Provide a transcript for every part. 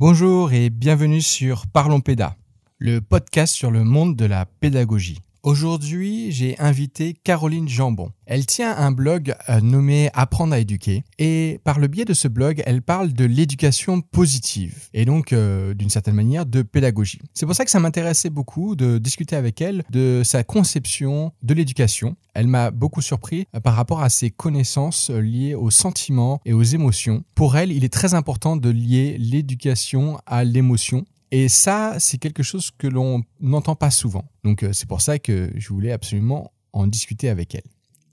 Bonjour et bienvenue sur Parlons Péda, le podcast sur le monde de la pédagogie. Aujourd'hui, j'ai invité Caroline Jambon. Elle tient un blog euh, nommé Apprendre à éduquer et par le biais de ce blog, elle parle de l'éducation positive et donc euh, d'une certaine manière de pédagogie. C'est pour ça que ça m'intéressait beaucoup de discuter avec elle de sa conception de l'éducation. Elle m'a beaucoup surpris euh, par rapport à ses connaissances liées aux sentiments et aux émotions. Pour elle, il est très important de lier l'éducation à l'émotion et ça, c'est quelque chose que l'on n'entend pas souvent. Donc euh, c'est pour ça que je voulais absolument en discuter avec elle.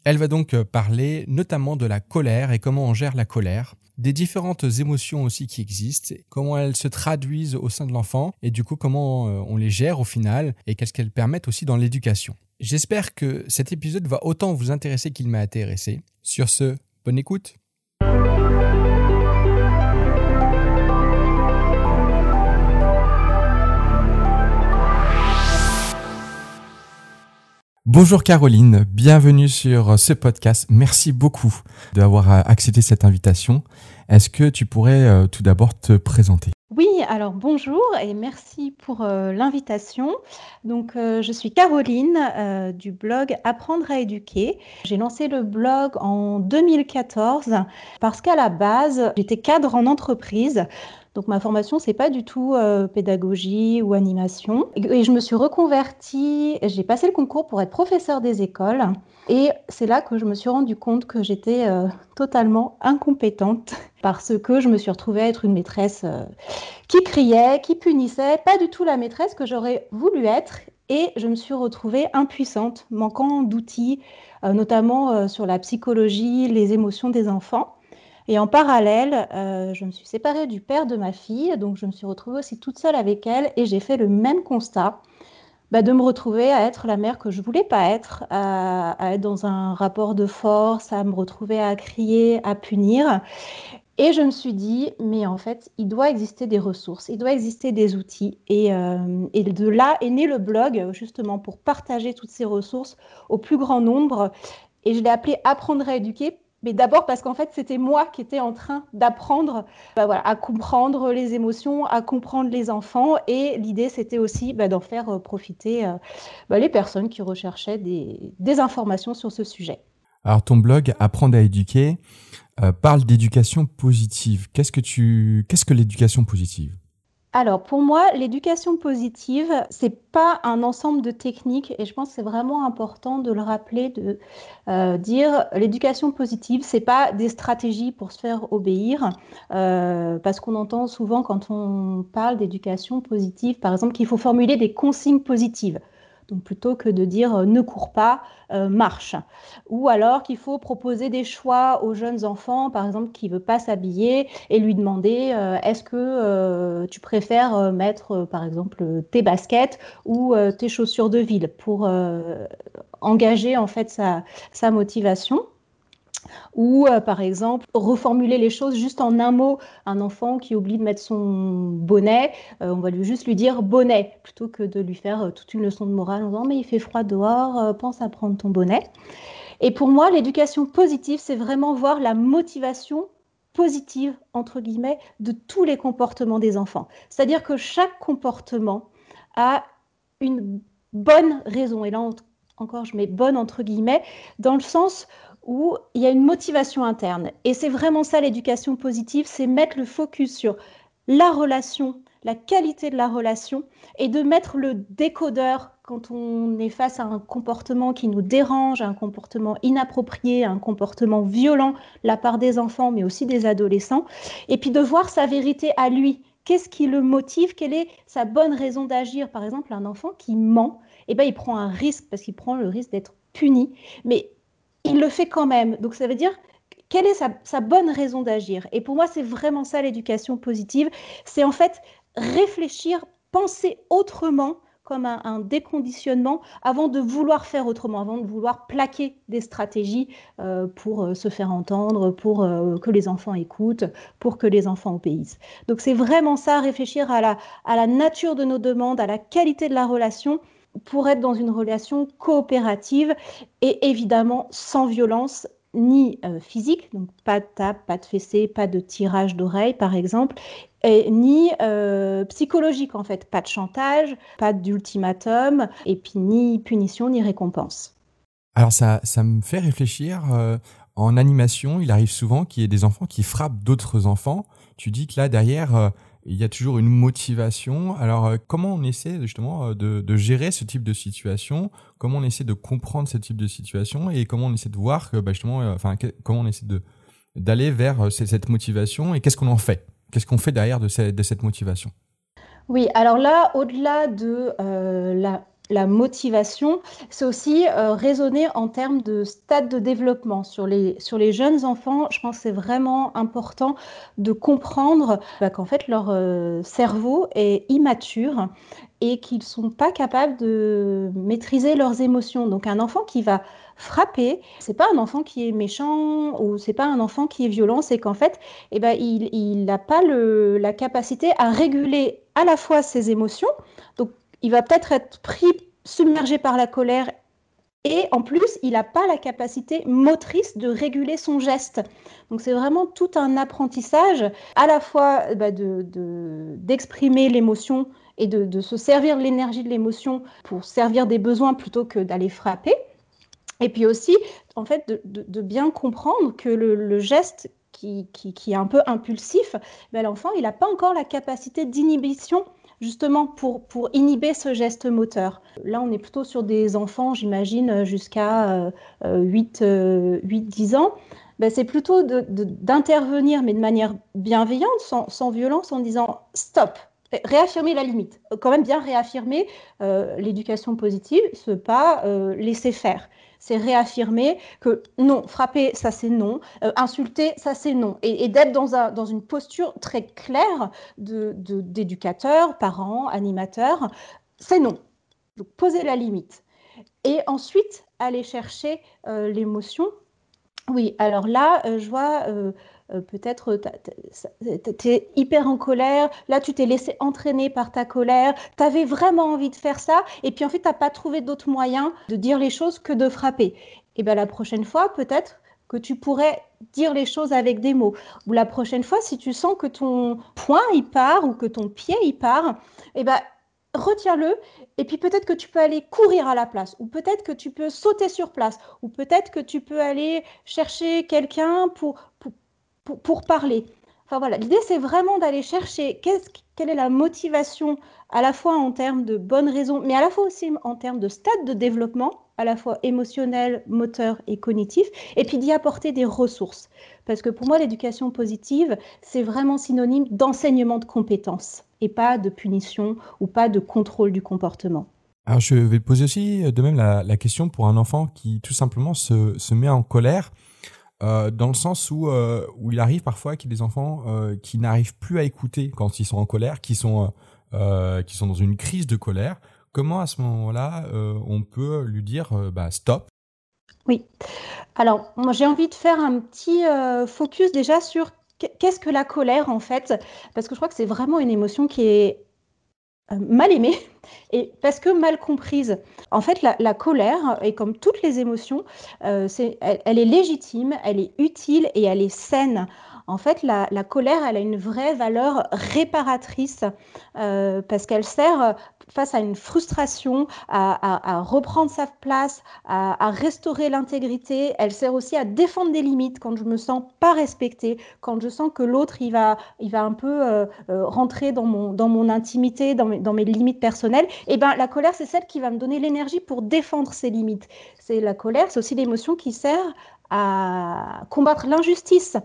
Elle va donc euh, parler notamment de la colère et comment on gère la colère, des différentes émotions aussi qui existent, comment elles se traduisent au sein de l'enfant et du coup comment euh, on les gère au final et qu'est-ce qu'elles permettent aussi dans l'éducation. J'espère que cet épisode va autant vous intéresser qu'il m'a intéressé. Sur ce, bonne écoute. Bonjour Caroline, bienvenue sur ce podcast. Merci beaucoup d'avoir accepté cette invitation. Est-ce que tu pourrais euh, tout d'abord te présenter? Oui, alors bonjour et merci pour euh, l'invitation. Donc euh, je suis Caroline du blog Apprendre à éduquer. J'ai lancé le blog en 2014 parce qu'à la base, j'étais cadre en entreprise. Donc ma formation, c'est pas du tout euh, pédagogie ou animation. Et je me suis reconvertie, j'ai passé le concours pour être professeur des écoles. Et c'est là que je me suis rendu compte que j'étais euh, totalement incompétente parce que je me suis retrouvée à être une maîtresse euh, qui criait, qui punissait, pas du tout la maîtresse que j'aurais voulu être. Et je me suis retrouvée impuissante, manquant d'outils, notamment sur la psychologie, les émotions des enfants. Et en parallèle, euh, je me suis séparée du père de ma fille, donc je me suis retrouvée aussi toute seule avec elle et j'ai fait le même constat. Bah, de me retrouver à être la mère que je voulais pas être, à, être dans un rapport de force, à me retrouver à crier, à punir. Et je me suis dit, mais en fait, il doit exister des ressources, il doit exister des outils. Et, euh, et de là est né le blog, justement, pour partager toutes ces ressources au plus grand nombre. Et je l'ai appelé Apprendre à éduquer mais d'abord parce qu'en fait, c'était moi qui étais en train d'apprendre bah à comprendre les émotions, à comprendre les enfants. Et l'idée, c'était aussi bah, d'en faire euh, profiter euh, bah, les personnes qui recherchaient des, des, informations sur ce sujet. Alors, ton blog Apprendre à éduquer euh, parle d'éducation positive. Qu'est-ce que, tu... Qu'est-ce que l'éducation positive? Alors pour moi, l'éducation positive, c'est pas un ensemble de techniques et je pense que c'est vraiment important de le rappeler, de euh, dire l'éducation positive, c'est pas des stratégies pour se faire obéir, euh, parce qu'on entend souvent quand on parle d'éducation positive, par exemple, qu'il faut formuler des consignes positives. Donc plutôt que de dire euh, ne cours pas, euh, marche. Ou alors qu'il faut proposer des choix aux jeunes enfants, par exemple qui ne veut pas s'habiller, et lui demander euh, est-ce que tu préfères mettre par exemple tes baskets ou tes chaussures de ville pour engager en fait sa motivation. Ou euh, par exemple, reformuler les choses juste en un mot. Un enfant qui oublie de mettre son bonnet, euh, on va lui juste lui dire bonnet, plutôt que de lui faire euh, toute une leçon de morale en disant mais il fait froid dehors, pense à prendre ton bonnet. Et pour moi, l'éducation positive, c'est vraiment voir la motivation positive, entre guillemets, de tous les comportements des enfants. C'est-à-dire que chaque comportement a une bonne raison. Et là, encore, je mets bonne entre guillemets, dans le sens où il y a une motivation interne. Et c'est vraiment ça l'éducation positive, c'est mettre le focus sur la relation, la qualité de la relation, et de mettre le décodeur quand on est face à un comportement qui nous dérange, un comportement inapproprié, un comportement violent de la part des enfants, mais aussi des adolescents, et puis de voir sa vérité à lui. Qu'est-ce qui le motive? Quelle est sa bonne raison d'agir? Par exemple, un enfant qui ment, eh ben, il prend un risque parce qu'il prend le risque d'être puni. Mais il le fait quand même. Donc ça veut dire quelle est sa, bonne raison d'agir? Et pour moi, c'est vraiment ça l'éducation positive. C'est en fait réfléchir, penser autrement comme un, déconditionnement avant de vouloir faire autrement, avant de vouloir plaquer des stratégies euh, pour euh, se faire entendre, pour euh, que les enfants écoutent, pour que les enfants obéissent. Donc c'est vraiment ça, réfléchir à la, à la nature de nos demandes, à la qualité de la relation pour être dans une relation coopérative et évidemment sans violence ni euh, physique, donc pas de tape, pas de fessée, pas de tirage d'oreille par exemple, ni euh, psychologique en fait, pas de chantage, pas d'ultimatum, et puis ni punition ni récompense. Alors ça, ça me fait réfléchir, euh, en animation, il arrive souvent qu'il y ait des enfants qui frappent d'autres enfants. Tu dis que là derrière, il y a toujours une motivation. Alors, euh, comment on essaie justement euh, de, gérer ce type de situation? Comment on essaie de comprendre ce type de situation? Et comment on essaie de voir que, bah, justement, euh, enfin, comment on essaie d'aller vers cette motivation et qu'est-ce qu'on en fait? Qu'est-ce qu'on fait derrière de cette, de cette motivation? Oui, alors là, au-delà de la la motivation, c'est aussi euh, raisonner en termes de stade de développement. Sur les, sur les jeunes enfants, je pense que c'est vraiment important de comprendre bah, qu'en fait leur euh, cerveau est immature et qu'ils ne sont pas capables de maîtriser leurs émotions. Donc un enfant qui va frapper, c'est pas un enfant qui est méchant ou c'est pas un enfant qui est violent, c'est qu'en fait, eh ben, il n'a pas le, la capacité à réguler à la fois ses émotions, donc il va peut-être être pris, submergé par la colère et en plus, il n'a pas la capacité motrice de réguler son geste. Donc c'est vraiment tout un apprentissage, à la fois bah, d'exprimer l'émotion et de, se servir de l'énergie de l'émotion pour servir des besoins plutôt que d'aller frapper. Et puis aussi, en fait, de, bien comprendre que le, geste qui, est un peu impulsif, bah, l'enfant, il n'a pas encore la capacité d'inhibition justement pour, pour inhiber ce geste moteur. Là, on est plutôt sur des enfants, j'imagine, jusqu'à 8-10 euh, euh, ans. Ben, c'est plutôt d'intervenir, mais de manière bienveillante, sans, violence, en disant stop, réaffirmer la limite. Quand même bien réaffirmer euh, l'éducation positive, ce pas laisser faire c'est réaffirmer que non, frapper, ça c'est non, euh, insulter, ça c'est non, et, d'être dans, une posture très claire d'éducateur, de, parent, animateur, c'est non. Donc poser la limite. Et ensuite, aller chercher euh, l'émotion. Oui, alors là, euh, je vois euh, peut-être tu es hyper en colère, là tu t'es laissé entraîner par ta colère, tu avais vraiment envie de faire ça, et puis en fait tu n'as pas trouvé d'autre moyen de dire les choses que de frapper. Et bien la prochaine fois, peut-être que tu pourrais dire les choses avec des mots. Ou la prochaine fois, si tu sens que ton poing y part ou que ton pied y part, et ben retiens-le et puis peut-être que tu peux aller courir à la place ou peut-être que tu peux sauter sur place ou peut-être que tu peux aller chercher quelqu'un pour, pour, parler. Enfin voilà, l'idée c'est vraiment d'aller chercher quelle est la motivation à la fois en termes de bonnes raisons, mais à la fois aussi en termes de stade de développement, à la fois émotionnel, moteur et cognitif, et puis d'y apporter des ressources. Parce que pour moi, l'éducation positive, c'est vraiment synonyme d'enseignement de compétences et pas de punition ou pas de contrôle du comportement. Alors je vais poser aussi de même la, question pour un enfant qui tout simplement se, se met en colère. Euh, dans le sens où, euh, où il arrive parfois qu'il y ait des enfants euh, qui n'arrivent plus à écouter quand ils sont en colère, qui sont, qui sont dans une crise de colère. Comment à ce moment-là, on peut lui dire bah, stop? Oui. Alors, j'ai envie de faire un petit focus déjà sur qu'est-ce que la colère en fait, parce que je crois que c'est vraiment une émotion qui est mal aimée et parce que mal comprise. En fait, la, colère, et comme toutes les émotions, euh, elle, est légitime, elle est utile et elle est saine. En fait, la, colère, elle a une vraie valeur réparatrice euh, parce qu'elle sert face à une frustration, à, reprendre sa place, à, restaurer l'intégrité. Elle sert aussi à défendre des limites quand je me sens pas respectée, quand je sens que l'autre il va, il va un peu euh, euh, rentrer dans mon, dans mon intimité, dans mes, limites personnelles. Et eh ben la colère, c'est celle qui va me donner l'énergie pour défendre ces limites. C'est la colère, c'est aussi l'émotion qui sert à combattre l'injustice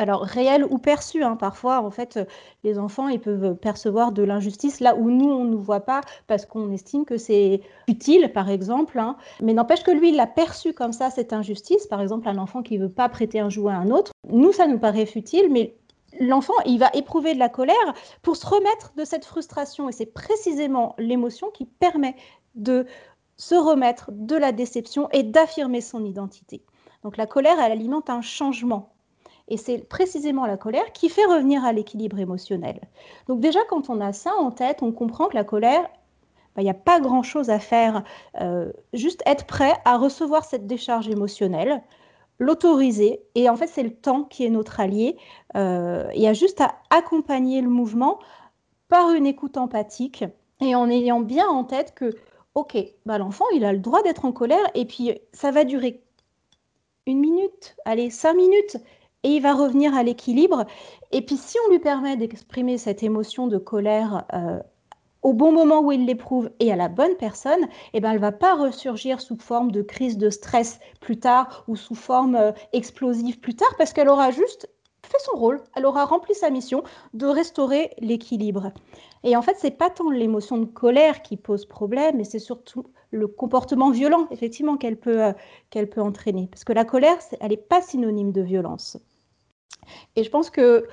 alors réel ou perçu. Hein. Parfois, en fait, les enfants ils peuvent percevoir de l'injustice là où nous on ne voit pas parce qu'on estime que c'est utile, par exemple. Hein. Mais n'empêche que lui, il l'a perçu comme ça cette injustice. Par exemple, un enfant qui veut pas prêter un jouet à un autre, nous ça nous paraît futile, mais l'enfant, il va éprouver de la colère pour se remettre de cette frustration. Et c'est précisément l'émotion qui permet de se remettre de la déception et d'affirmer son identité. Donc la colère, elle alimente un changement et c'est précisément la colère qui fait revenir à l'équilibre émotionnel. Donc déjà, quand on a ça en tête, on comprend que la colère, bah, il n'y a pas grand-chose à faire. Euh, juste être prêt à recevoir cette décharge émotionnelle, l'autoriser. Et en fait, c'est le temps qui est notre allié. Euh, il y a juste à accompagner le mouvement par une écoute empathique et en ayant bien en tête que, OK, bah, l'enfant, il a le droit d'être en colère et puis ça va durer une minute, allez, cinq minutes, et il va revenir à l'équilibre. Et puis si on lui permet d'exprimer cette émotion de colère euh, au bon moment où il l'éprouve et à la bonne personne, eh ben, elle ne va pas ressurgir sous forme de crise de stress plus tard ou sous forme euh, explosive plus tard parce qu'elle aura juste fait son rôle, elle aura rempli sa mission de restaurer l'équilibre. Et en fait, c'est pas tant l'émotion de colère qui pose problème, mais c'est surtout le comportement violent, effectivement, qu'elle peut, euh, qu'elle peut entraîner. Parce que la colère, elle n'est pas synonyme de violence. Et je pense que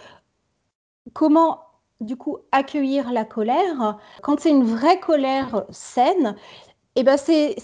comment du coup accueillir la colère, quand c'est une vraie colère saine, et eh ben c'est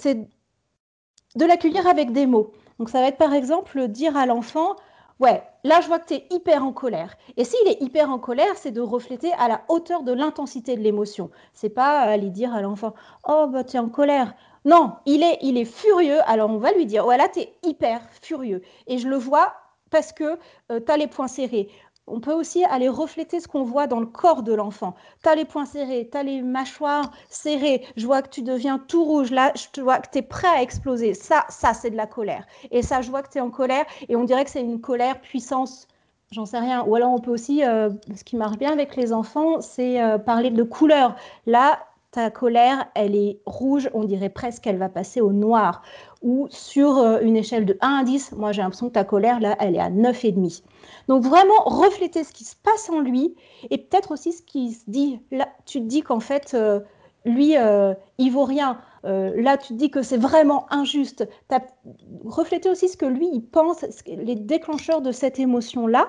de l'accueillir avec des mots. Donc ça va être par exemple dire à l'enfant, ouais, là je vois que tu es hyper en colère. Et s'il est hyper en colère, c'est de refléter à la hauteur de l'intensité de l'émotion. C'est pas aller dire à l'enfant, oh bah tu es en colère. Non, il est, il est furieux, alors on va lui dire, ouais là tu es hyper furieux. Et je le vois parce que euh, tu as les poings serrés on peut aussi aller refléter ce qu'on voit dans le corps de l'enfant. Tu as les poings serrés, tu as les mâchoires serrées, je vois que tu deviens tout rouge, là, je vois que tu es prêt à exploser. Ça, ça, c'est de la colère. Et ça, je vois que tu es en colère, et on dirait que c'est une colère puissance, j'en sais rien. Ou alors on peut aussi, euh, ce qui marche bien avec les enfants, c'est euh, parler de couleur. Là, ta colère, elle est rouge, on dirait presque qu'elle va passer au noir. Ou sur euh, une échelle de 1 à 10, moi j'ai l'impression que ta colère, là, elle est à 9,5. Donc vraiment refléter ce qui se passe en lui et peut-être aussi ce qui se dit. Là, tu te dis qu'en fait, euh, lui, euh, il vaut rien. là, tu te dis que c'est vraiment injuste. Refléter aussi ce que lui, il pense, les déclencheurs de cette émotion-là.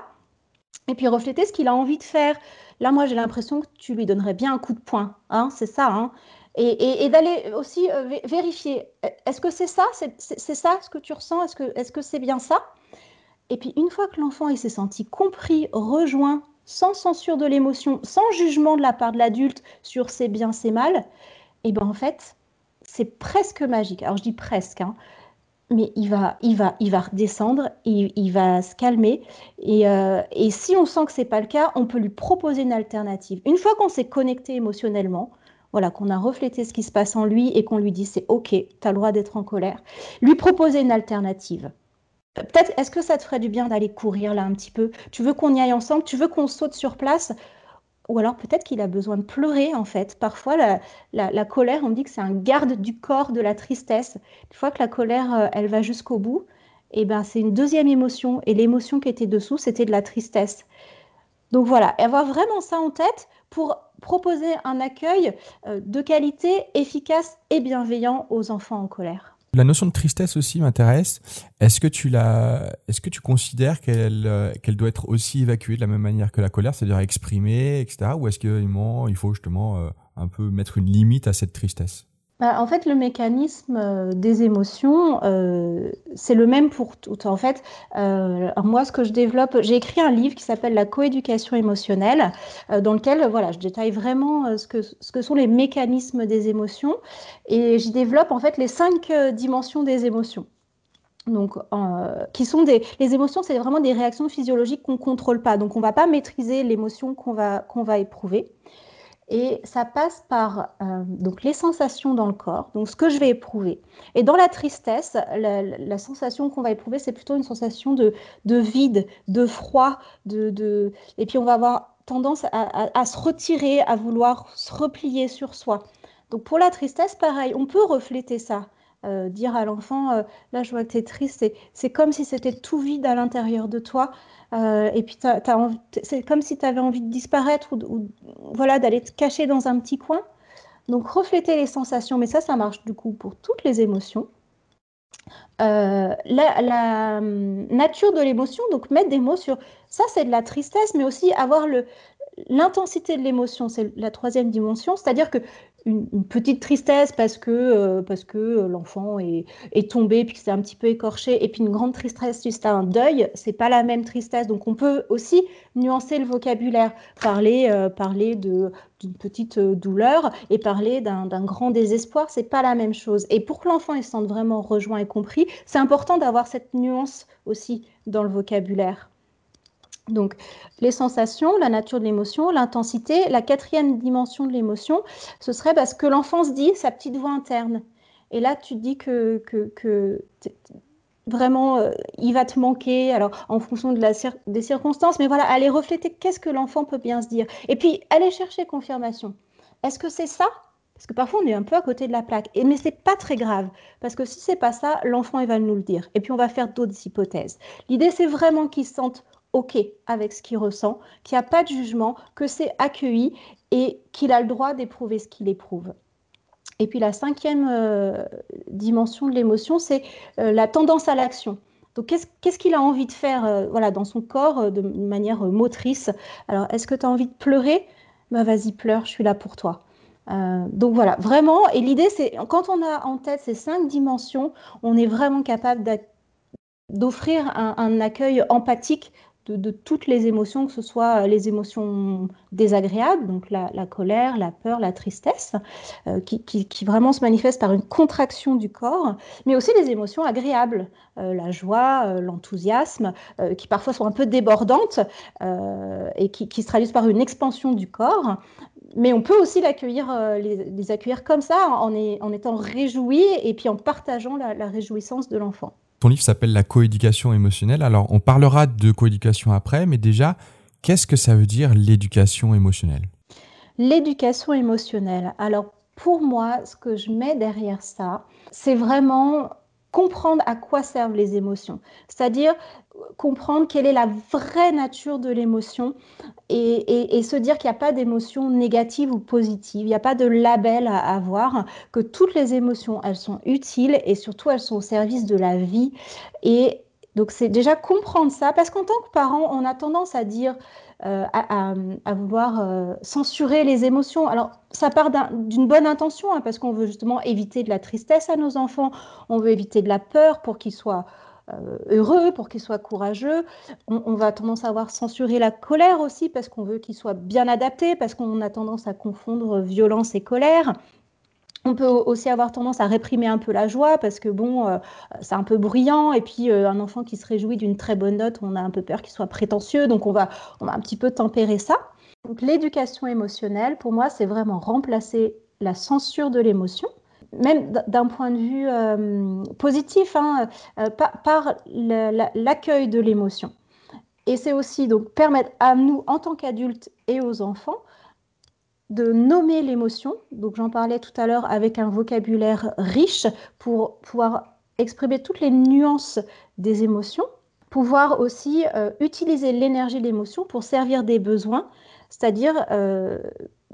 Et puis refléter ce qu'il a envie de faire. Là, moi, j'ai l'impression que tu lui donnerais bien un coup de poing. Hein, c'est ça. Hein. Et, d'aller aussi euh, vérifier, est-ce que c'est ça C'est ça ce que tu ressens Est-ce que c'est bien ça? Et puis, une fois que l'enfant s'est senti compris, rejoint, sans censure de l'émotion, sans jugement de la part de l'adulte sur c'est bien, c'est mal, et eh ben en fait, c'est presque magique. Alors, je dis presque. Hein, mais il va, il va, il va redescendre, il, il va se calmer. Et, euh, et, si on sent que c'est pas le cas, on peut lui proposer une alternative. Une fois qu'on s'est connecté émotionnellement, voilà, qu'on a reflété ce qui se passe en lui et qu'on lui dit c'est ok, tu as le droit d'être en colère, lui proposer une alternative. Peut-être, est-ce que ça te ferait du bien d'aller courir là un petit peu? Tu veux qu'on y aille ensemble? Tu veux qu'on saute sur place? Ou alors peut-être qu'il a besoin de pleurer en fait. Parfois, la, colère, on dit que c'est un garde du corps de la tristesse. Une fois que la colère, euh, elle va jusqu'au bout, eh ben, c'est une deuxième émotion. Et l'émotion qui était dessous, c'était de la tristesse. Donc voilà, avoir vraiment ça en tête pour proposer un accueil euh, de qualité, efficace et bienveillant aux enfants en colère. La notion de tristesse aussi m'intéresse. Est-ce que tu la, est-ce que tu considères qu'elle, euh, qu'elle doit être aussi évacuée de la même manière que la colère, c'est-à-dire exprimée, etc. Ou est-ce qu'il faut justement euh, un peu mettre une limite à cette tristesse? Bah, en fait, le mécanisme euh, des émotions, euh, c'est le même pour toutes. En fait, euh, moi, ce que je développe, j'ai écrit un livre qui s'appelle La coéducation émotionnelle, dans lequel voilà, je détaille vraiment ce, que, ce que sont les mécanismes des émotions et j'y développe en fait les cinq dimensions des émotions. Donc, qui sont des, les émotions, c'est vraiment des réactions physiologiques qu'on ne contrôle pas. Donc, on ne va pas maîtriser l'émotion qu'on va, qu'on va éprouver. Et ça passe par euh, donc les sensations dans le corps, donc ce que je vais éprouver. Et dans la tristesse, la, sensation qu'on va éprouver, c'est plutôt une sensation de, de vide, de froid, de, et puis on va avoir tendance à, à, se retirer, à vouloir se replier sur soi. Donc pour la tristesse, pareil, on peut refléter ça. Euh, dire à l'enfant, euh, là je vois que tu es triste, c'est comme si c'était tout vide à l'intérieur de toi. Euh, et puis, c'est comme si tu avais envie de disparaître ou, voilà, d'aller te cacher dans un petit coin. Donc, refléter les sensations, mais ça, ça marche du coup pour toutes les émotions. Euh, la, hum, nature de l'émotion, donc mettre des mots sur ça, c'est de la tristesse, mais aussi avoir l'intensité de l'émotion, c'est la troisième dimension, c'est-à-dire que une, petite tristesse parce que, euh, que l'enfant est, est, tombé puis que c'est un petit peu écorché et puis une grande tristesse juste à un deuil, c'est pas la même tristesse. Donc on peut aussi nuancer le vocabulaire, parler, euh, parler d'une petite euh, douleur et parler d'un grand désespoir, c'est pas la même chose. Et pour que l'enfant se sente vraiment rejoint et compris, c'est important d'avoir cette nuance aussi dans le vocabulaire. Donc, les sensations, la nature de l'émotion, l'intensité. La quatrième dimension de l'émotion, ce serait parce que l'enfant se dit sa petite voix interne. Et là, tu te dis que, que, vraiment, euh, il va te manquer, alors en fonction de la des circonstances, mais voilà, aller refléter qu'est-ce que l'enfant peut bien se dire. Et puis, aller chercher confirmation. Est-ce que c'est ça? Parce que parfois on est un peu à côté de la plaque. Et, mais c'est pas très grave, parce que si c'est pas ça, l'enfant il va nous le dire. Et puis on va faire d'autres hypothèses. L'idée c'est vraiment qu'il se sente OK avec ce qu'il ressent, qu'il n'y a pas de jugement, que c'est accueilli et qu'il a le droit d'éprouver ce qu'il éprouve. Et puis la cinquième euh, dimension de l'émotion, c'est euh, la tendance à l'action. Donc qu'est-ce qu'il a envie de faire euh, voilà, dans son corps de manière motrice? Alors est-ce que tu as envie de pleurer? Bah, Vas-y, pleure, je suis là pour toi. donc voilà, vraiment, et l'idée c'est, quand on a en tête ces cinq dimensions, on est vraiment capable d'offrir un, accueil empathique de, toutes les émotions, que ce soit les émotions désagréables, donc la, colère, la peur, la tristesse, euh, qui, vraiment se manifestent par une contraction du corps, mais aussi les émotions agréables, euh, la joie, euh, l'enthousiasme, qui parfois sont un peu débordantes et qui, se traduisent par une expansion du corps. Mais on peut aussi les, accueillir comme ça, en, en, étant réjoui et puis en partageant la réjouissance de l'enfant. Ton livre s'appelle La coéducation émotionnelle. Alors, on parlera de coéducation après, mais déjà, qu'est-ce que ça veut dire l'éducation émotionnelle? L'éducation émotionnelle. Alors, pour moi, ce que je mets derrière ça, c'est vraiment comprendre à quoi servent les émotions. C'est-à-dire comprendre quelle est la vraie nature de l'émotion et, se dire qu'il n'y a pas d'émotion négative ou positive, il n'y a pas de label à avoir, que toutes les émotions, elles sont utiles et surtout elles sont au service de la vie. Et donc c'est déjà comprendre ça, parce qu'en tant que parent, on a tendance à dire, euh, à, vouloir euh, censurer les émotions. Alors ça part d'une bonne intention, hein, parce qu'on veut justement éviter de la tristesse à nos enfants, on veut éviter de la peur pour qu'ils soient euh, heureux, pour qu'il soit courageux. On, va tendance à avoir censuré la colère aussi parce qu'on veut qu'il soit bien adapté, parce qu'on a tendance à confondre violence et colère. On peut aussi avoir tendance à réprimer un peu la joie parce que bon, euh, c'est un peu bruyant et puis euh, un enfant qui se réjouit d'une très bonne note, on a un peu peur qu'il soit prétentieux, donc on va, on va un petit peu tempérer ça. Donc l'éducation émotionnelle, pour moi, c'est vraiment remplacer la censure de l'émotion même d'un point de vue euh, positif, hein, euh, par, l'accueil de l'émotion. Et c'est aussi donc permettre à nous, en tant qu'adultes et aux enfants, de nommer l'émotion. Donc j'en parlais tout à l'heure avec un vocabulaire riche pour pouvoir exprimer toutes les nuances des émotions, pouvoir aussi euh, utiliser l'énergie de l'émotion pour servir des besoins, c'est-à-dire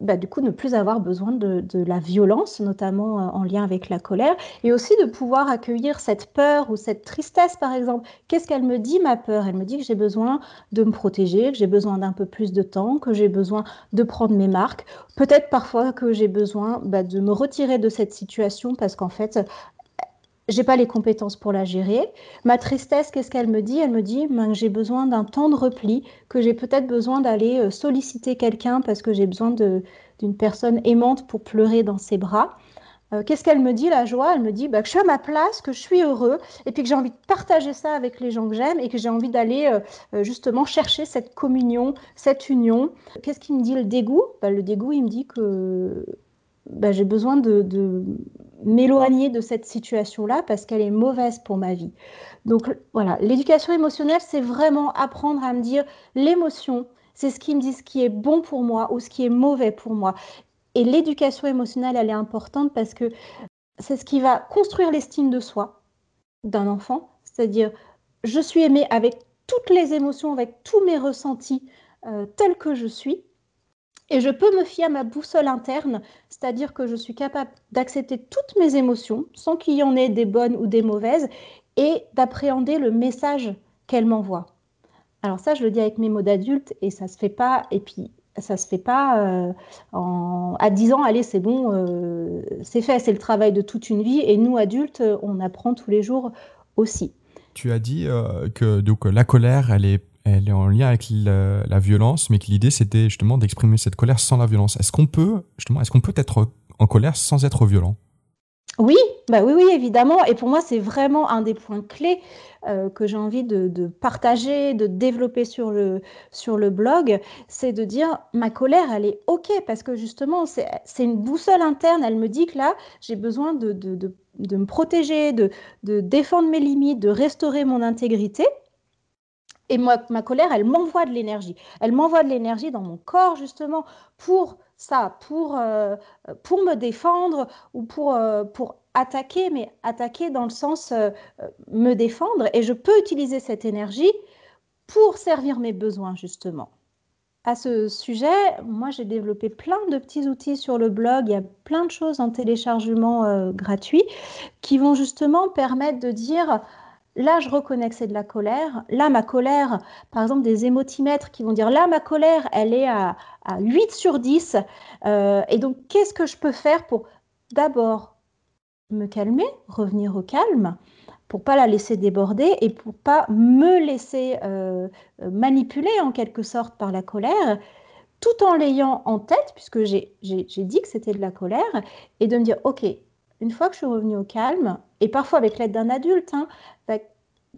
bah, du coup ne plus avoir besoin de, la violence, notamment euh, en lien avec la colère, et aussi de pouvoir accueillir cette peur ou cette tristesse, par exemple. Qu'est-ce qu'elle me dit, ma peur? Elle me dit que j'ai besoin de me protéger, que j'ai besoin d'un peu plus de temps, que j'ai besoin de prendre mes marques. Peut-être parfois que j'ai besoin bah, de me retirer de cette situation parce qu'en fait, j'ai pas les compétences pour la gérer. Ma tristesse, qu'est-ce qu'elle me dit? Elle me dit ben, que j'ai besoin d'un temps de repli, que j'ai peut-être besoin d'aller euh, solliciter quelqu'un parce que j'ai besoin d'une personne aimante pour pleurer dans ses bras. Euh, qu'est-ce qu'elle me dit, la joie? Elle me dit bah, que je suis à ma place, que je suis heureux, et puis que j'ai envie de partager ça avec les gens que j'aime, et que j'ai envie d'aller euh, justement chercher cette communion, cette union. Qu'est-ce qui me dit le dégoût? Bah, Le dégoût, il me dit que bah, j'ai besoin de, m'éloigner de cette situation-là parce qu'elle est mauvaise pour ma vie. Donc voilà, l'éducation émotionnelle, c'est vraiment apprendre à me dire l'émotion, c'est ce qui me dit ce qui est bon pour moi ou ce qui est mauvais pour moi. Et l'éducation émotionnelle, elle est importante parce que c'est ce qui va construire l'estime de soi d'un enfant, c'est-à-dire je suis aimée avec toutes les émotions, avec tous mes ressentis euh, tels que je suis. Et je peux me fier à ma boussole interne, c'est-à-dire que je suis capable d'accepter toutes mes émotions, sans qu'il y en ait des bonnes ou des mauvaises, et d'appréhender le message qu'elle m'envoie. Alors ça, je le dis avec mes mots d'adulte, et ça se fait pas. Et puis, Ça se fait pas en... à 10 ans, allez, c'est bon, c'est fait, c'est le travail de toute une vie. Et nous, adultes, on apprend tous les jours aussi. Tu as dit que donc, la colère, elle est elle est en lien avec la, violence, mais que l'idée c'était justement d'exprimer cette colère sans la violence. Est-ce qu'on peut justement, est-ce qu'on peut être en colère sans être violent? Oui, bah oui, oui, évidemment. Et pour moi, c'est vraiment un des points clés euh, que j'ai envie de, partager, de développer sur le, sur le blog, c'est de dire ma colère, elle est ok parce que justement, c'est une boussole interne. Elle me dit que là, j'ai besoin de, de, me protéger, de, de défendre mes limites, de restaurer mon intégrité. Et moi, ma colère, elle m'envoie de l'énergie. Elle m'envoie de l'énergie dans mon corps, justement, pour ça, pour, euh, pour me défendre ou pour, euh, pour attaquer, mais attaquer dans le sens euh, me défendre. Et je peux utiliser cette énergie pour servir mes besoins, justement. À ce sujet, moi, j'ai développé plein de petits outils sur le blog. Il y a plein de choses en téléchargement gratuit qui vont justement permettre de dire Là, je reconnais que c'est de la colère. Là, ma colère, par exemple, des émotimètres qui vont dire là, ma colère, elle est à, 8 sur 10. Euh, et donc, qu'est-ce que je peux faire pour d'abord me calmer, revenir au calme, pour pas la laisser déborder et pour pas me laisser euh, manipuler en quelque sorte par la colère, tout en l'ayant en tête, puisque j'ai dit que c'était de la colère, et de me dire, OK, une fois que je suis revenue au calme, et parfois avec l'aide d'un adulte, hein, bah,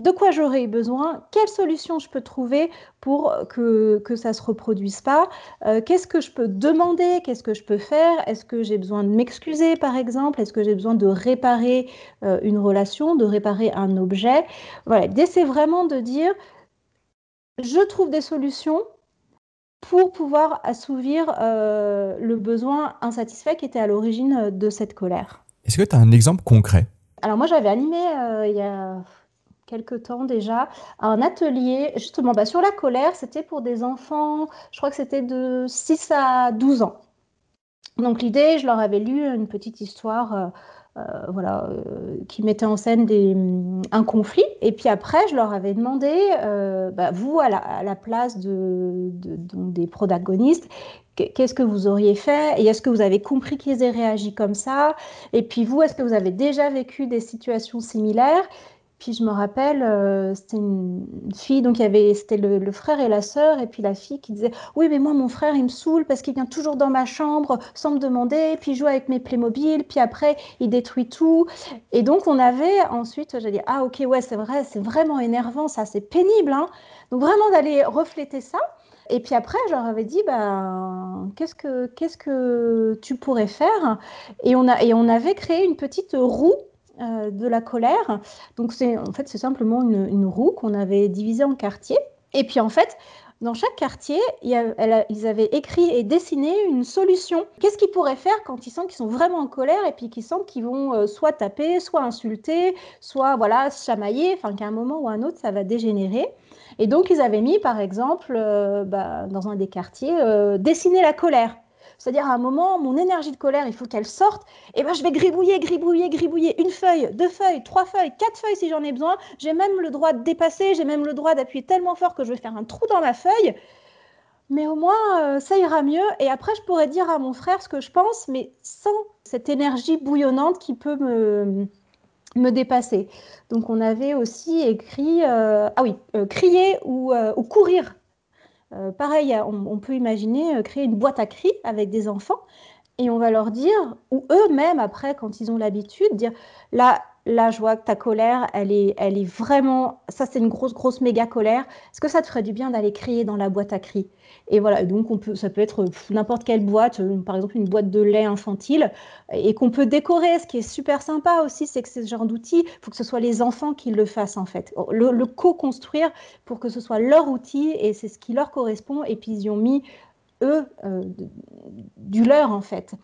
de quoi j'aurais besoin, quelle solution je peux trouver pour que, que ça ne se reproduise pas, euh, qu'est-ce que je peux demander, qu'est-ce que je peux faire, est-ce que j'ai besoin de m'excuser par exemple, est-ce que j'ai besoin de réparer euh, une relation, de réparer un objet? Voilà, d'essayer vraiment de dire, je trouve des solutions pour pouvoir assouvir euh, le besoin insatisfait qui était à l'origine de cette colère. Est-ce que tu as un exemple concret? Alors moi j'avais animé il y a quelques temps déjà, un atelier justement bah, sur la colère. C'était pour des enfants, je crois que c'était de 6 à 12 ans. Donc l'idée, je leur avais lu une petite histoire. Euh, euh, voilà, euh, qui mettait en scène des, un conflit. Et puis après, je leur avais demandé, bah, vous, à la, place de, des protagonistes, qu'est-ce que vous auriez fait? Et est-ce que vous avez compris qu'ils aient réagi comme ça? Et puis vous, est-ce que vous avez déjà vécu des situations similaires? Puis je me rappelle, euh, c'était une, fille, donc il y avait, c'était le, frère et la sœur, et puis la fille qui disait Oui, mais moi, mon frère, il me saoule parce qu'il vient toujours dans ma chambre sans me demander, puis il joue avec mes Playmobil, puis après, il détruit tout. Et donc, on avait ensuite, j'ai dit Ah, ok, ouais, c'est vrai, c'est vraiment énervant, ça, c'est pénible. Hein. Donc, vraiment d'aller refléter ça. Et puis après, je leur avais dit, ben, qu'est-ce que, qu'est-ce que tu pourrais faire? Et on, a, et on avait créé une petite roue euh, de la colère. Donc c'est en fait c'est simplement une, roue qu'on avait divisée en quartiers. Et puis en fait, dans chaque quartier, ils avaient écrit et dessiné une solution. Qu'est-ce qu'ils pourraient faire quand ils sentent qu'ils sont vraiment en colère et puis qu'ils sentent qu'ils vont euh, soit taper, soit insulter, soit voilà chamailler, enfin qu'à un moment ou à un autre ça va dégénérer. Et donc ils avaient mis par exemple euh, bah, dans un des quartiers dessiner la colère. C'est-à-dire à un moment, mon énergie de colère, il faut qu'elle sorte. Et ben je vais gribouiller, gribouiller, gribouiller une feuille, deux feuilles, trois feuilles, quatre feuilles si j'en ai besoin. J'ai même le droit de dépasser, j'ai même le droit d'appuyer tellement fort que je vais faire un trou dans ma feuille. Mais au moins, euh, ça ira mieux. Et après, je pourrais dire à mon frère ce que je pense, mais sans cette énergie bouillonnante qui peut me, me dépasser. Donc, on avait aussi écrit, euh, ah oui, euh, crier ou, ou courir euh, pareil, on, peut imaginer euh, créer une boîte à cris avec des enfants et on va leur dire, ou eux-mêmes après, quand ils ont l'habitude, dire là, là, je vois que ta colère, elle est, elle est vraiment, ça c'est une grosse, grosse méga colère. Est-ce que ça te ferait du bien d'aller crier dans la boîte à cris? Et voilà, donc on peut, ça peut être n'importe quelle boîte, euh, par exemple une boîte de lait infantile, et qu'on peut décorer. Ce qui est super sympa aussi, c'est que ce genre d'outil, il faut que ce soit les enfants qui le fassent en fait. Le, co-construire pour que ce soit leur outil et c'est ce qui leur correspond. Et puis ils y ont mis eux euh, du leur en fait.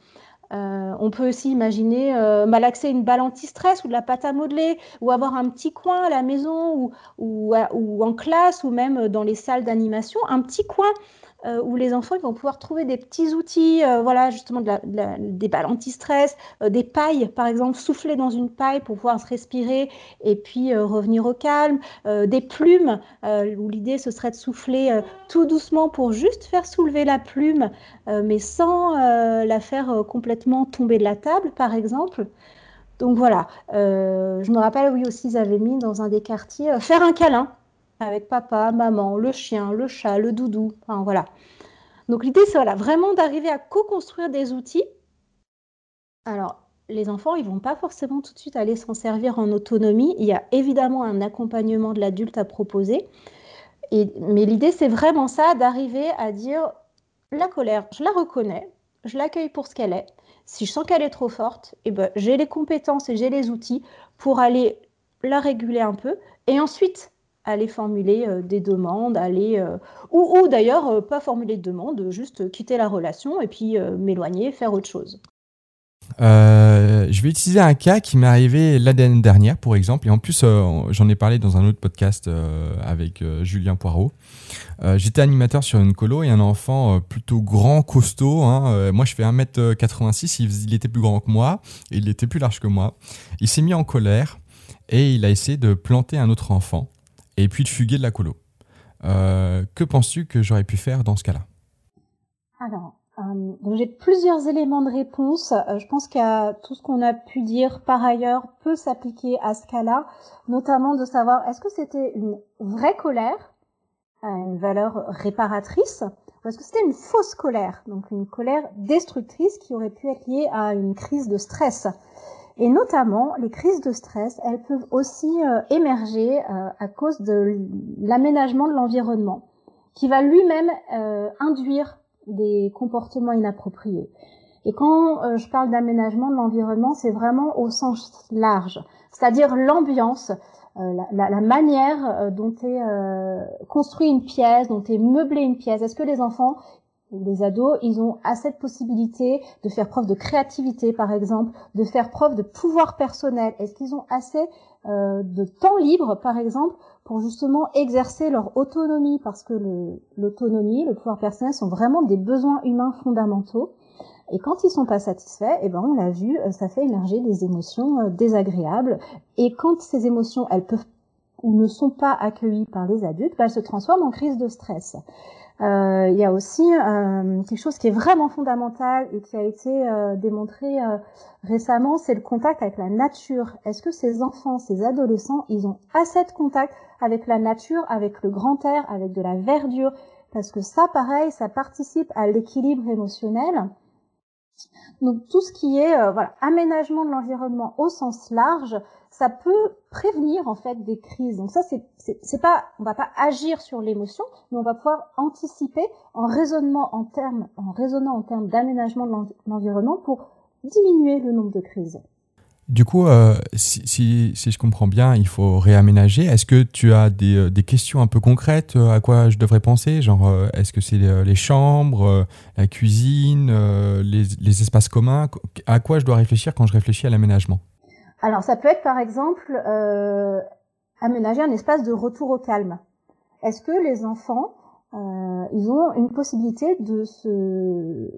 Euh, on peut aussi imaginer euh, malaxer une balle anti-stress ou de la pâte à modeler, ou avoir un petit coin à la maison ou, ou, en classe ou même dans les salles d'animation, un petit coin euh, où les enfants vont pouvoir trouver des petits outils, euh, voilà, justement de des balles anti-stress, euh, des pailles, par exemple, souffler dans une paille pour pouvoir se respirer et puis revenir au calme, des plumes, où l'idée ce serait de souffler tout doucement pour juste faire soulever la plume, mais sans la faire complètement tomber de la table, par exemple. Donc voilà, je me rappelle, oui, aussi, ils avaient mis dans un des quartiers faire un câlin avec papa, maman, le chien, le chat, le doudou. Voilà. Donc l'idée, c'est voilà, vraiment d'arriver à co-construire des outils. Alors, les enfants, ils vont pas forcément tout de suite aller s'en servir en autonomie. Il y a évidemment un accompagnement de l'adulte à proposer. Mais l'idée, c'est vraiment ça, d'arriver à dire, la colère, je la reconnais, je l'accueille pour ce qu'elle est. Si je sens qu'elle est trop forte, eh ben, j'ai les compétences et j'ai les outils pour aller la réguler un peu. Et ensuite, aller formuler euh, des demandes, aller euh, ou, ou d'ailleurs euh, pas formuler de demandes, juste quitter la relation et puis m'éloigner, faire autre chose. je vais utiliser un cas qui m'est arrivé l'année dernière, pour exemple, et en plus j'en ai parlé dans un autre podcast avec Julien Poirot. J'étais animateur sur une colo et un enfant plutôt grand, costaud. Hein, moi je fais 1m86, il, il, était plus grand que moi, et il était plus large que moi. Il s'est mis en colère et il a essayé de planter un autre enfant et puis de fuguer de la colo. Euh, que penses-tu que j'aurais pu faire dans ce cas-là? Alors, euh, j'ai plusieurs éléments de réponse. Euh, je pense que tout ce qu'on a pu dire par ailleurs peut s'appliquer à ce cas-là, notamment de savoir est-ce que c'était une vraie colère, une valeur réparatrice, ou est-ce que c'était une fausse colère, donc une colère destructrice qui aurait pu être liée à une crise de stress. Et notamment, les crises de stress, elles peuvent aussi euh, émerger euh, à cause de l'aménagement de l'environnement, qui va lui-même euh, induire des comportements inappropriés. Et quand je parle d'aménagement de l'environnement, c'est vraiment au sens large, c'est-à-dire l'ambiance, la, la, la, manière dont est construit une pièce, dont est meublée une pièce. Est-ce que les enfants les ados, ils ont assez de possibilités de faire preuve de créativité, par exemple, de faire preuve de pouvoir personnel. Est-ce qu'ils ont assez euh, de temps libre, par exemple, pour justement exercer leur autonomie? Parce que l'autonomie, le, pouvoir personnel sont vraiment des besoins humains fondamentaux. Et quand ils sont pas satisfaits, eh ben on l'a vu, euh, ça fait émerger des émotions euh, désagréables. Et quand ces émotions, elles peuvent ou ne sont pas accueillies par les adultes, ben, elles se transforment en crise de stress. Euh, il y a aussi euh, quelque chose qui est vraiment fondamental et qui a été euh, démontré récemment, c'est le contact avec la nature. Est-ce que ces enfants, ces adolescents, ils ont assez de contact avec la nature, avec le grand air, avec de la verdure? Parce que ça, pareil, ça participe à l'équilibre émotionnel. Donc tout ce qui est voilà, aménagement de l'environnement au sens large, ça peut prévenir en fait des crises. Donc ça, c'est c'est pas, on va pas agir sur l'émotion, mais on va pouvoir anticiper en en termes, en raisonnant en termes d'aménagement de l'environnement pour diminuer le nombre de crises. Du coup, euh, si, je comprends bien, il faut réaménager. Est-ce que tu as des, euh, questions un peu concrètes euh, à quoi je devrais penser? Genre, est-ce que c'est les, chambres, la cuisine, les, espaces communs? À quoi je dois réfléchir quand je réfléchis à l'aménagement? Alors ça peut être par exemple aménager un espace de retour au calme. Est-ce que les enfants, ils ont une possibilité de se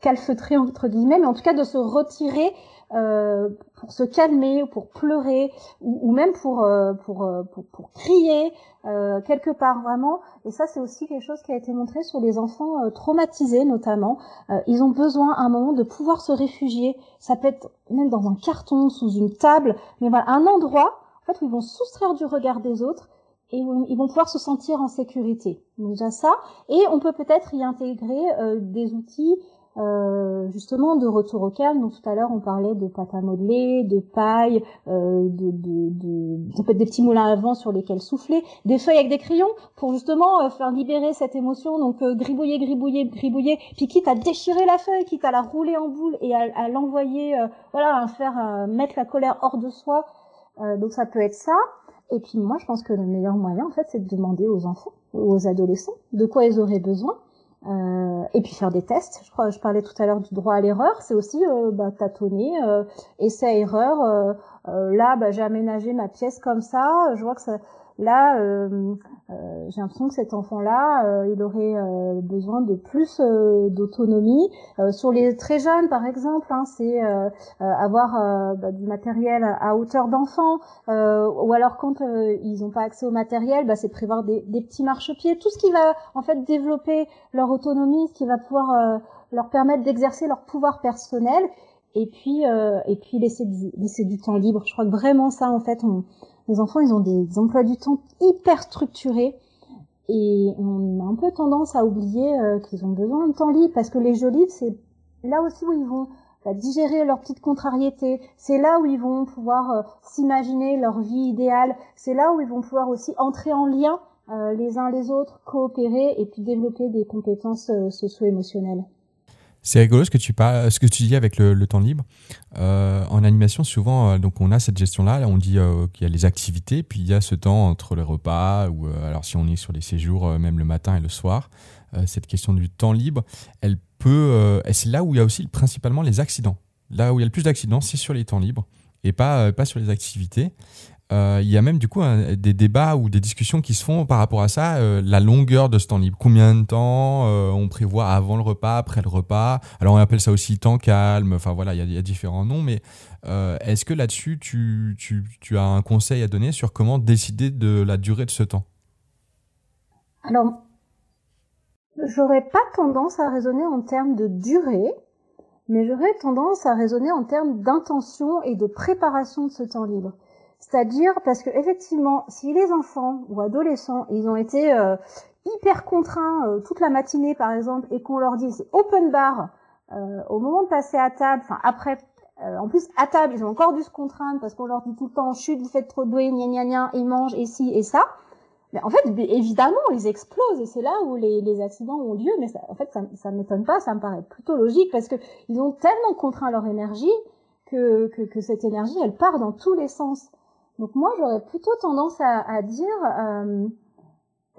calfeutrer entre guillemets, mais en tout cas de se retirer euh, pour se calmer ou pour pleurer ou, même pour, euh, pour, euh, pour, pour, crier euh, quelque part vraiment. Et ça, c'est aussi quelque chose qui a été montré sur les enfants euh, traumatisés notamment. ils ont besoin à un moment de pouvoir se réfugier. Ça peut être même dans un carton, sous une table, mais voilà, un endroit en fait, où ils vont soustraire du regard des autres et où ils vont pouvoir se sentir en sécurité. Déjà ça. Et on peut peut-être y intégrer des outils euh, justement de retour au calme. Donc tout à l'heure on parlait de pâte à modeler, de paille, euh, de, de, de, des petits moulins à vent sur lesquels souffler, des feuilles avec des crayons pour justement euh, faire libérer cette émotion. Donc euh, gribouiller, gribouiller, gribouiller, puis quitte à déchirer la feuille, quitte à la rouler en boule et à, à l'envoyer, voilà, à faire mettre la colère hors de soi. donc ça peut être ça. Et puis moi je pense que le meilleur moyen en fait c'est de demander aux enfants, aux adolescents, de quoi ils auraient besoin euh, et puis faire des tests. Je crois, je parlais tout à l'heure du droit à l'erreur. C'est aussi euh, bah, tâtonner, euh, essai erreur. Euh, euh, là, bah, j'ai aménagé ma pièce comme ça. Je vois que ça, là, j'ai l'impression que cet enfant-là, euh, il aurait euh, besoin de plus d'autonomie. sur les très jeunes, par exemple, hein, c'est avoir bah, du matériel à hauteur d'enfant, ou alors quand ils n'ont pas accès au matériel, bah, c'est prévoir des, des petits marchepieds, tout ce qui va en fait développer leur autonomie, ce qui va pouvoir leur permettre d'exercer leur pouvoir personnel et puis et puis laisser du, laisser du temps libre. Je crois que vraiment ça en fait on, les enfants, ils ont des emplois du temps hyper structurés et on a un peu tendance à oublier euh, qu'ils ont besoin de temps libre parce que les jeux livres, c'est là aussi où ils vont bah, digérer leur petite contrariété. C'est là où ils vont pouvoir euh, s'imaginer leur vie idéale. C'est là où ils vont pouvoir aussi entrer en lien euh, les uns les autres, coopérer et puis développer des compétences socio-émotionnelles. C'est rigolo ce que tu tu dis avec le, temps libre. Euh, en animation, souvent, euh, donc on a cette gestion-là. on dit euh, qu'il y a les activités, puis il y a ce temps entre les repas ou alors si on est sur les séjours, même le matin et le soir. cette question du temps libre, elle peut, c'est là où il y a aussi principalement les accidents. Là où il y a le plus d'accidents, c'est sur les temps libres et pas pas sur les activités. Euh, il y a même du coup des débats ou des discussions qui se font par rapport à ça, euh, la longueur de ce temps libre. Combien de temps euh, on prévoit avant le repas, après le repas? Alors on appelle ça aussi temps calme, enfin voilà, il y, a différents noms, mais est-ce que là-dessus tu, tu, tu, as un conseil à donner sur comment décider de la durée de ce temps? Alors, j'aurais pas tendance à raisonner en termes de durée, mais j'aurais tendance à raisonner en termes d'intention et de préparation de ce temps libre. C'est-à-dire parce que effectivement, si les enfants ou adolescents, ils ont été euh, hyper contraints euh, toute la matinée par exemple, et qu'on leur dit c'est open bar euh, au moment de passer à table, enfin après, en plus à table ils ont encore dû se contraindre parce qu'on leur dit tout le temps chute, vous faites trop de bruit, gna gna gna, ils mangent et ci et ça. Mais en fait, évidemment, ils explosent et c'est là où les, les, accidents ont lieu. Mais ça, en fait, ça, ça ne m'étonne pas, ça me paraît plutôt logique parce que ils ont tellement contraint leur énergie que, que, que cette énergie, elle part dans tous les sens. Donc moi, j'aurais plutôt tendance à, dire, euh,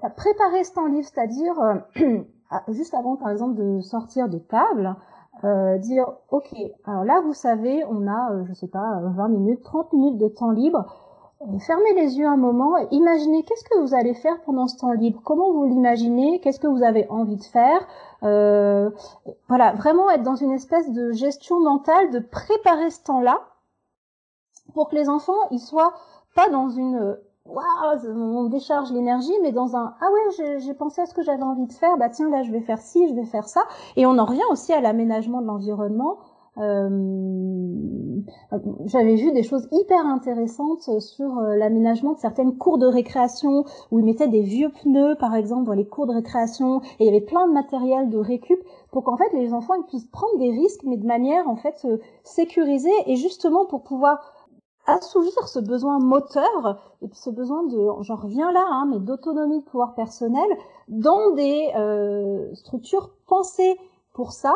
à préparer ce temps livre, c'est-à-dire euh, juste avant, par exemple, de sortir de table, euh, dire, ok, alors là, vous savez, on a, je sais pas, 20 minutes, 30 minutes de temps libre. Fermez les yeux un moment et imaginez qu'est-ce que vous allez faire pendant ce temps libre? Comment vous l'imaginez? Qu'est-ce que vous avez envie de faire? Voilà, vraiment être dans une espèce de gestion mentale, de préparer ce temps-là pour que les enfants ils soient pas dans une waouh, on décharge l'énergie, mais dans un ah ouais, j'ai pensé à ce que j'avais envie de faire, bah tiens là je vais faire ci, je vais faire ça, et on en revient aussi à l'aménagement de l'environnement. Euh, j'avais vu des choses hyper intéressantes sur euh, l'aménagement de certaines cours de récréation où ils mettaient des vieux pneus par exemple dans les cours de récréation. Et il y avait plein de matériel de récup pour qu'en fait les enfants ils puissent prendre des risques mais de manière en fait euh, sécurisée. Et justement pour pouvoir assouvir ce besoin moteur et puis ce besoin de, j'en reviens là, hein, mais d'autonomie de pouvoir personnel dans des euh, structures pensées pour ça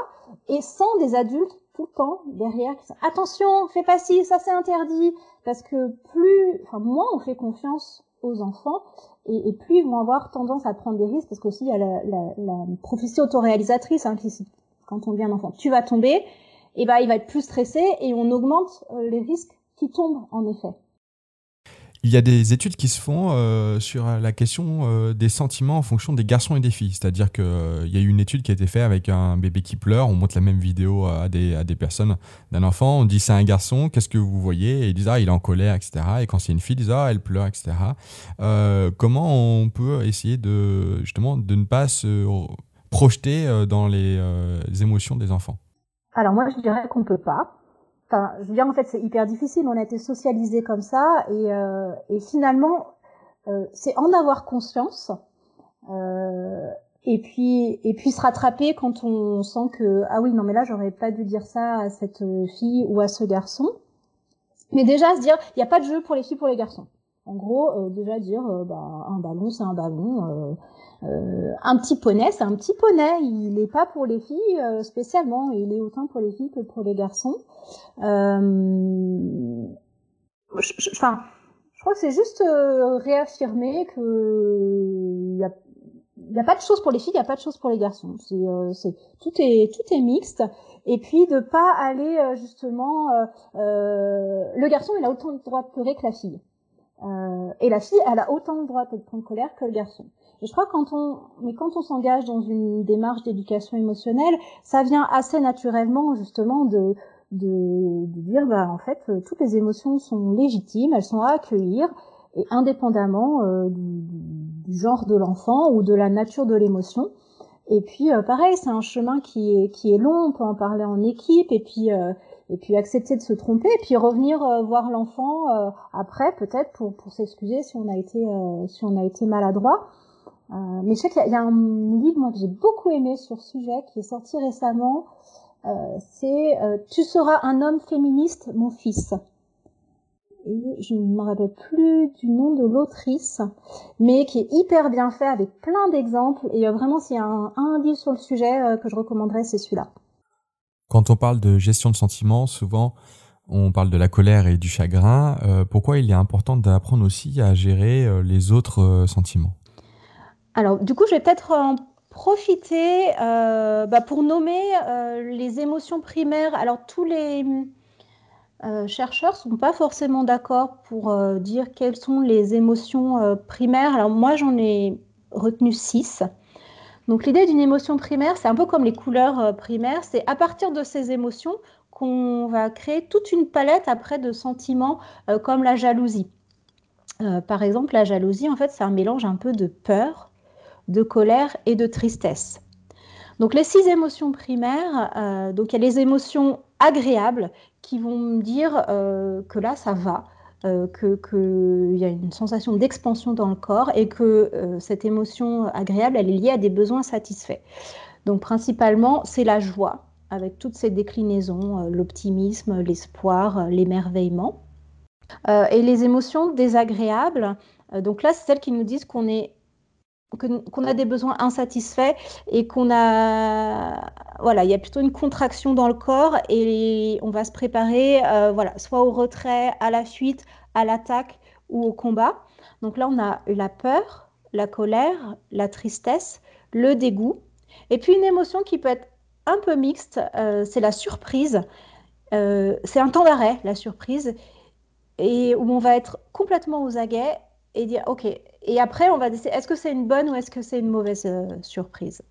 et sans des adultes tout le temps derrière qui attention, fais pas ci, ça c'est interdit parce que plus, enfin moins on fait confiance aux enfants et, plus ils vont avoir tendance à prendre des risques parce qu'aussi il y a la, la, la prophétie autoréalisatrice hein, qui quand on un enfant tu vas tomber et ben il va être plus stressé et on augmente euh, les risques qui tombe en effet. Il y a des études qui se font euh, sur la question euh, des sentiments en fonction des garçons et des filles. C'est-à-dire qu'il euh, y a eu une étude qui a été faite avec un bébé qui pleure. On montre la même vidéo à des, à des personnes d'un enfant. On dit c'est un garçon, qu'est-ce que vous voyez? Et ils disent ah, il est en colère, etc. Et quand c'est une fille, ils disent ah, elle pleure, etc. comment on peut essayer de, justement, de ne pas se projeter dans les, les émotions des enfants? Alors moi, je dirais qu'on peut pas Enfin, je veux dire, en fait, c'est hyper difficile. On a été socialisé comme ça, et, euh, et finalement, euh, c'est en avoir conscience, euh, et puis et puis se rattraper quand on sent que ah oui, non mais là, j'aurais pas dû dire ça à cette fille ou à ce garçon. Mais déjà se dire, il n'y a pas de jeu pour les filles pour les garçons. En gros, euh, déjà dire, euh, bah, un ballon, c'est un ballon. Euh, un petit poney, c'est un petit poney. Il n'est pas pour les filles spécialement. Il est autant pour les filles que pour les garçons. Euh, enfin, je, crois que c'est juste euh, réaffirmer que il y a, y a pas de choses pour les filles, il y a pas de choses pour les garçons. C'est, euh, c'est tout est tout est mixte. Et puis de pas aller justement, le garçon il a autant le droit de pleurer que la fille. Et la fille, elle a autant le droit de prendre colère que le garçon. Et je crois quand on, mais quand on s'engage dans une démarche d'éducation émotionnelle, ça vient assez naturellement justement de, de, de dire, bah, en fait, toutes les émotions sont légitimes, elles sont à accueillir, et indépendamment euh, du, genre de l'enfant ou de la nature de l'émotion. Et puis, euh, pareil, c'est un chemin qui est, qui est long, on peut en parler en équipe, et puis, euh, et puis accepter de se tromper, et puis revenir voir l'enfant après, peut-être, pour, pour s'excuser si on a été, si on a été maladroit. Euh, mais je sais qu'il y, a un livre moi que j'ai beaucoup aimé sur ce sujet qui est sorti récemment. Euh, c'est euh, Tu seras un homme féministe, mon fils. Et je ne me rappelle plus du nom de l'autrice, mais qui est hyper bien fait avec plein d'exemples. Et vraiment, s'il y a un, un, livre sur le sujet que je recommanderais, c'est celui-là. Quand on parle de gestion de sentiments, souvent on parle de la colère et du chagrin. pourquoi il est important d'apprendre aussi à gérer les autres sentiments? Alors, du coup, je vais peut-être en profiter euh, bah, pour nommer euh, les émotions primaires. Alors, tous les euh, chercheurs ne sont pas forcément d'accord pour dire quelles sont les émotions primaires. Alors, moi, j'en ai retenu six. Donc, l'idée d'une émotion primaire, c'est un peu comme les couleurs primaires. C'est à partir de ces émotions qu'on va créer toute une palette après de sentiments comme la jalousie. par exemple, la jalousie, en fait, c'est un mélange un peu de peur, de colère et de tristesse. Donc les six émotions primaires, euh, donc il y a les émotions agréables qui vont me dire euh, que là ça va, euh, qu'il y a une sensation d'expansion dans le corps et que cette émotion agréable elle est liée à des besoins satisfaits. Donc principalement c'est la joie avec toutes ses déclinaisons, l'optimisme, l'espoir, l'émerveillement. et les émotions désagréables, donc là c'est celles qui nous disent qu'on est qu'on a des besoins insatisfaits et qu'on a voilà il y a plutôt une contraction dans le corps et on va se préparer euh, voilà soit au retrait à la fuite à l'attaque ou au combat. Donc là on a la peur la colère la tristesse le dégoût et puis une émotion qui peut être un peu mixte euh, c'est la surprise. Euh, c'est un temps d'arrêt la surprise et où on va être complètement aux aguets et dire ok et après, on va décider est-ce que c'est une bonne ou est-ce que c'est une mauvaise euh, surprise?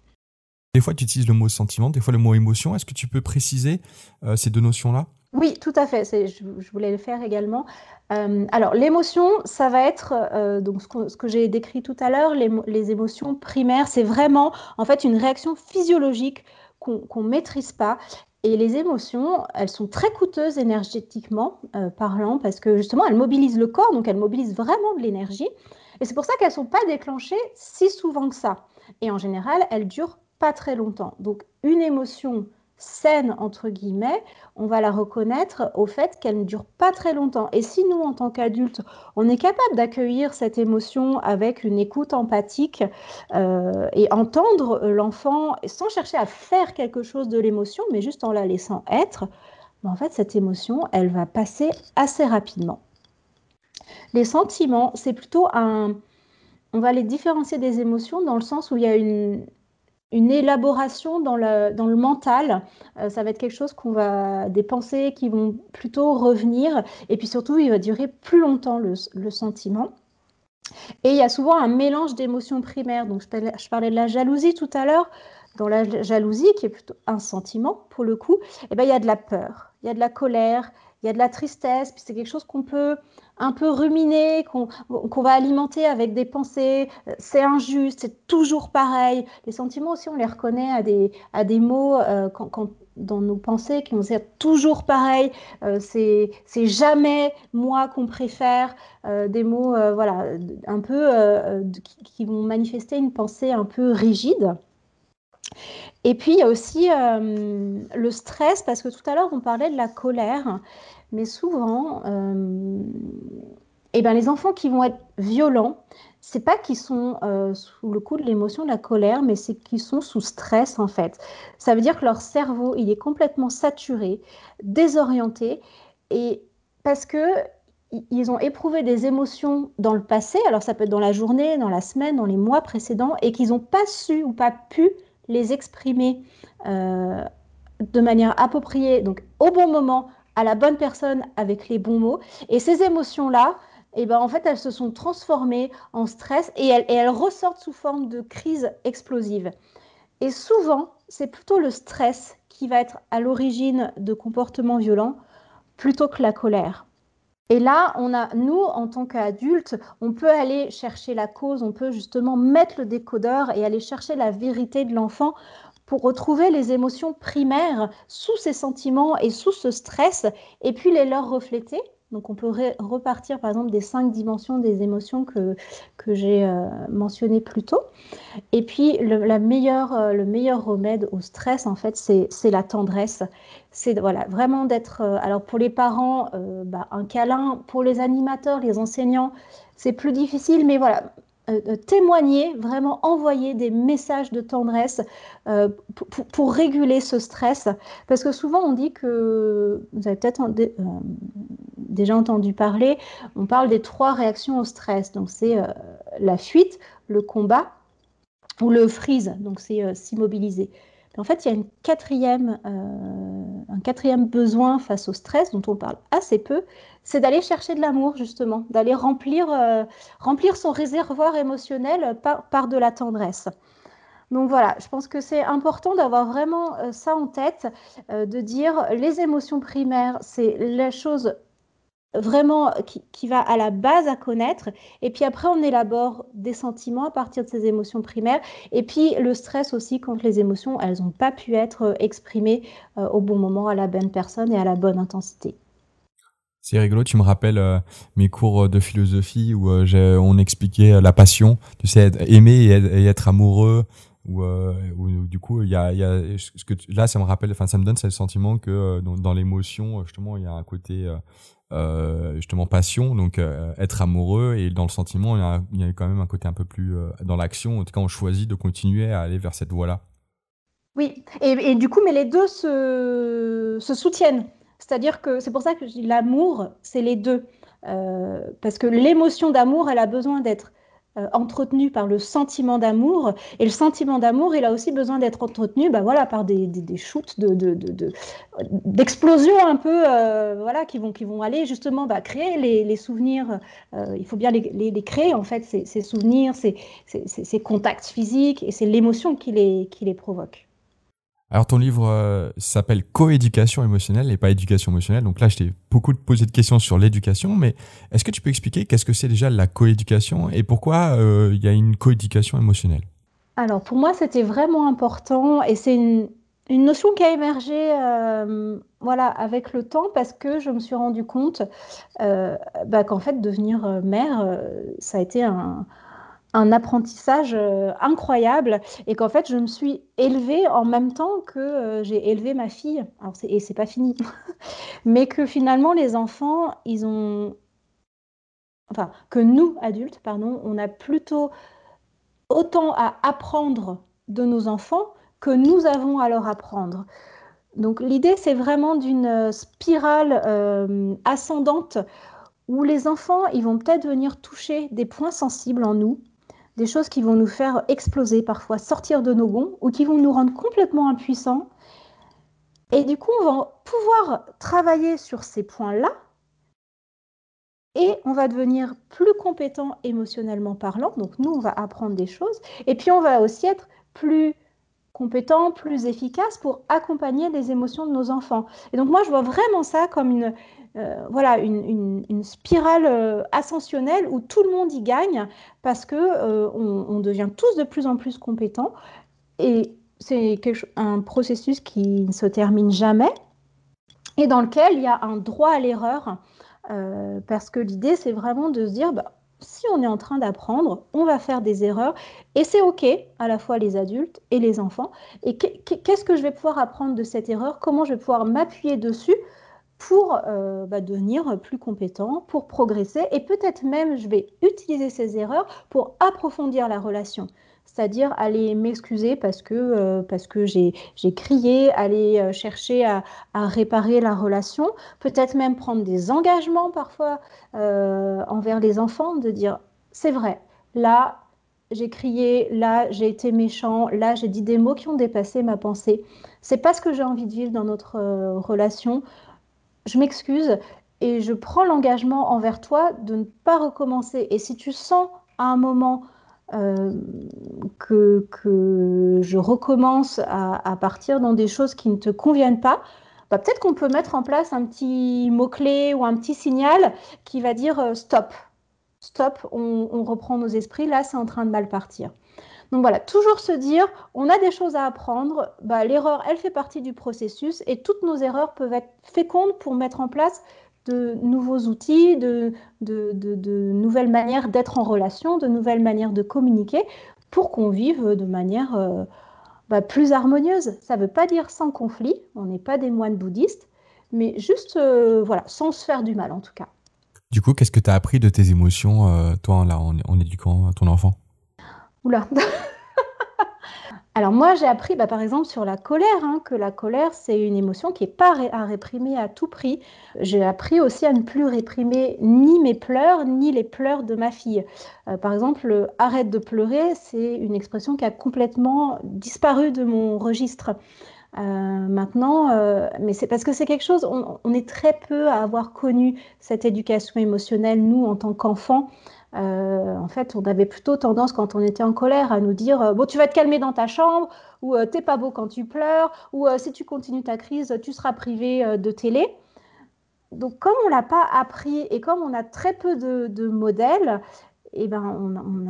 Des fois, tu utilises le mot sentiment, des fois le mot émotion. Est-ce que tu peux préciser euh, ces deux notions-là? Oui, tout à fait. Je, je, voulais le faire également. Euh, alors, l'émotion, ça va être donc ce que, j'ai décrit tout à l'heure. Les, les, émotions primaires, c'est vraiment en fait une réaction physiologique qu'on ne maîtrise pas et les émotions, elles sont très coûteuses énergétiquement parlant parce que justement, elles mobilisent le corps, donc elles mobilisent vraiment de l'énergie. Et c'est pour ça qu'elles ne sont pas déclenchées si souvent que ça. Et en général, elles durent pas très longtemps. Donc une émotion saine, entre guillemets, on va la reconnaître au fait qu'elle ne dure pas très longtemps. Et si nous, en tant qu'adultes, on est capable d'accueillir cette émotion avec une écoute empathique euh, et entendre l'enfant sans chercher à faire quelque chose de l'émotion, mais juste en la laissant être, ben, en fait, cette émotion, elle va passer assez rapidement. Les sentiments, c'est plutôt un... On va les différencier des émotions dans le sens où il y a une, une élaboration dans le, mental. Euh, ça va être quelque chose qu'on va... des pensées qui vont plutôt revenir. Et puis surtout, il va durer plus longtemps le, sentiment. Et il y a souvent un mélange d'émotions primaires. Donc, je parlais, de la jalousie tout à l'heure. Dans la jalousie, qui est plutôt un sentiment pour le coup, eh ben, il y a de la peur, il y a de la colère, il y a de la tristesse, puis c'est quelque chose qu'on peut un peu ruminer, qu'on va alimenter avec des pensées, euh, c'est injuste, c'est toujours pareil. Les sentiments aussi, on les reconnaît à des, à des mots euh, dans nos pensées qui vont dire toujours pareil, euh, c'est jamais moi qu'on préfère, des mots voilà, un peu qui, vont manifester une pensée un peu rigide. Et puis il y a aussi le stress, parce que tout à l'heure on parlait de la colère. Mais souvent, euh, eh ben, les enfants qui vont être violents, c'est pas qu'ils sont euh, sous le coup de l'émotion de la colère, mais c'est qu'ils sont sous stress en fait. Ça veut dire que leur cerveau, il est complètement saturé, désorienté, et parce que ils ont éprouvé des émotions dans le passé, alors ça peut être dans la journée, dans la semaine, dans les mois précédents, et qu'ils n'ont pas su ou pas pu les exprimer euh, de manière appropriée, donc au bon moment, à la bonne personne avec les bons mots. Et ces émotions-là, et ben en fait elles se sont transformées en stress et elles, et elles ressortent sous forme de crise explosive. Et souvent, c'est plutôt le stress qui va être à l'origine de comportements violents plutôt que la colère. Et là, on a, nous, en tant qu'adultes, on peut aller chercher la cause, on peut justement mettre le décodeur et aller chercher la vérité de l'enfant pour retrouver les émotions primaires sous ces sentiments et sous ce stress, et puis les leur refléter donc on peut repartir par exemple des cinq dimensions des émotions que, que j'ai euh, mentionnées plus tôt. Et puis le, la meilleure, euh, le meilleur remède au stress, en fait, c'est la tendresse. C'est voilà, vraiment d'être... Euh, alors pour les parents, bah, un câlin. Pour les animateurs, les enseignants, c'est plus difficile, mais voilà, euh, témoigner, vraiment envoyer des messages de tendresse euh, pour, réguler ce stress. Parce que souvent on dit que, vous avez peut-être euh, déjà entendu parler, on parle des trois réactions au stress. Donc c'est la fuite, le combat ou le freeze, donc c'est s'immobiliser. En fait, il y a quatrième, un quatrième besoin face au stress dont on parle assez peu, c'est d'aller chercher de l'amour, justement, d'aller remplir, euh, son réservoir émotionnel par, de la tendresse. Donc voilà, je pense que c'est important d'avoir vraiment euh, ça en tête, euh, de dire les émotions primaires, c'est la chose vraiment qui, qui, va à la base à connaître. Et puis après, on élabore des sentiments à partir de ces émotions primaires. Et puis le stress aussi quand les émotions, elles n'ont pas pu être exprimées au bon moment, à la bonne personne et à la bonne intensité. C'est rigolo, tu me rappelles euh, mes cours de philosophie où euh, on expliquait euh, la passion, tu sais, aimer et être, amoureux, ou du coup il y a, là ça me rappelle, enfin ça me donne ce sentiment que dans, dans l'émotion justement il y a un côté justement passion, donc être amoureux et dans le sentiment il y, a, quand même un côté un peu plus dans l'action. En tout cas, on choisit de continuer à aller vers cette voie-là. Oui, et, du coup, mais les deux se, soutiennent. C'est-à-dire que c'est pour ça que l'amour, c'est les deux. Euh, parce que l'émotion d'amour, elle a besoin d'être euh, entretenue par le sentiment d'amour. Et le sentiment d'amour, il a aussi besoin d'être entretenu bah, voilà, par des, des, shoots d'explosions de, de, un peu euh, voilà, qui, vont, qui vont aller justement bah, créer les, les souvenirs. il faut bien les, les, créer, en fait, ces, ces souvenirs, ces, ces, ces, contacts physiques, et c'est l'émotion qui les, qui les provoque. Alors ton livre euh, s'appelle Coéducation émotionnelle et pas éducation émotionnelle. Donc là, je t'ai beaucoup posé de questions sur l'éducation, mais est-ce que tu peux expliquer qu'est-ce que c'est déjà la coéducation et pourquoi euh, il y a une coéducation émotionnelle? Alors pour moi, c'était vraiment important et c'est une, notion qui a émergé euh, voilà, avec le temps parce que je me suis rendu compte bah, qu'en fait, devenir mère, ça a été un un apprentissage euh, incroyable et qu'en fait je me suis élevée en même temps que euh, j'ai élevé ma fille. Alors et c'est pas fini, mais que finalement les enfants, ils ont, enfin que nous adultes, pardon, on a plutôt autant à apprendre de nos enfants que nous avons à leur apprendre. Donc l'idée c'est vraiment d'une spirale euh, ascendante où les enfants, ils vont peut-être venir toucher des points sensibles en nous des choses qui vont nous faire exploser parfois, sortir de nos gonds ou qui vont nous rendre complètement impuissants. Et du coup, on va pouvoir travailler sur ces points-là et on va devenir plus compétent émotionnellement parlant. Donc nous, on va apprendre des choses et puis on va aussi être plus compétent, plus efficace pour accompagner les émotions de nos enfants. Et donc moi, je vois vraiment ça comme une, euh, voilà, une, spirale euh, ascensionnelle où tout le monde y gagne parce que euh, on, devient tous de plus en plus compétents et c'est un processus qui ne se termine jamais et dans lequel il y a un droit à l'erreur parce que l'idée c'est vraiment de se dire bah, si on est en train d'apprendre, on va faire des erreurs et c'est OK, à la fois les adultes et les enfants. Et qu'est-ce que je vais pouvoir apprendre de cette erreur? Comment je vais pouvoir m'appuyer dessus pour euh, bah, devenir plus compétent, pour progresser et peut-être même je vais utiliser ces erreurs pour approfondir la relation. C'est-à-dire aller m'excuser parce que, euh, que j'ai crié, aller euh, chercher à, réparer la relation, peut-être même prendre des engagements parfois envers les enfants, de dire c'est vrai, là j'ai crié, là j'ai été méchant, là j'ai dit des mots qui ont dépassé ma pensée. C'est pas ce que j'ai envie de vivre dans notre relation je m'excuse et je prends l'engagement envers toi de ne pas recommencer. Et si tu sens à un moment euh, que, je recommence à, partir dans des choses qui ne te conviennent pas, bah, peut-être qu'on peut mettre en place un petit mot-clé ou un petit signal qui va dire euh, stop, stop, on reprend nos esprits, là c'est en train de mal partir. Donc voilà, toujours se dire, on a des choses à apprendre, bah, l'erreur, elle fait partie du processus et toutes nos erreurs peuvent être fécondes pour mettre en place de nouveaux outils, de, nouvelles manières d'être en relation, de nouvelles manières de communiquer pour qu'on vive de manière euh, bah, plus harmonieuse. Ça ne veut pas dire sans conflit, on n'est pas des moines bouddhistes, mais juste euh, voilà, sans se faire du mal en tout cas. Du coup, qu'est-ce que tu as appris de tes émotions, euh, toi, en éduquant ton enfant? Oula Alors moi, j'ai appris, bah, par exemple, sur la colère, hein, que la colère, c'est une émotion qui n'est pas à réprimer à tout prix. J'ai appris aussi à ne plus réprimer ni mes pleurs, ni les pleurs de ma fille. Euh, par exemple, arrête de pleurer, c'est une expression qui a complètement disparu de mon registre. Euh, maintenant, euh, mais c'est parce que c'est quelque chose, on, est très peu à avoir connu cette éducation émotionnelle, nous, en tant qu'enfants. Euh, en fait, on avait plutôt tendance, quand on était en colère, à nous dire euh, Bon, tu vas te calmer dans ta chambre, ou euh, t'es pas beau quand tu pleures, ou si tu continues ta crise, tu seras privé de télé. Donc, comme on l'a pas appris et comme on a très peu de, modèles, eh ben,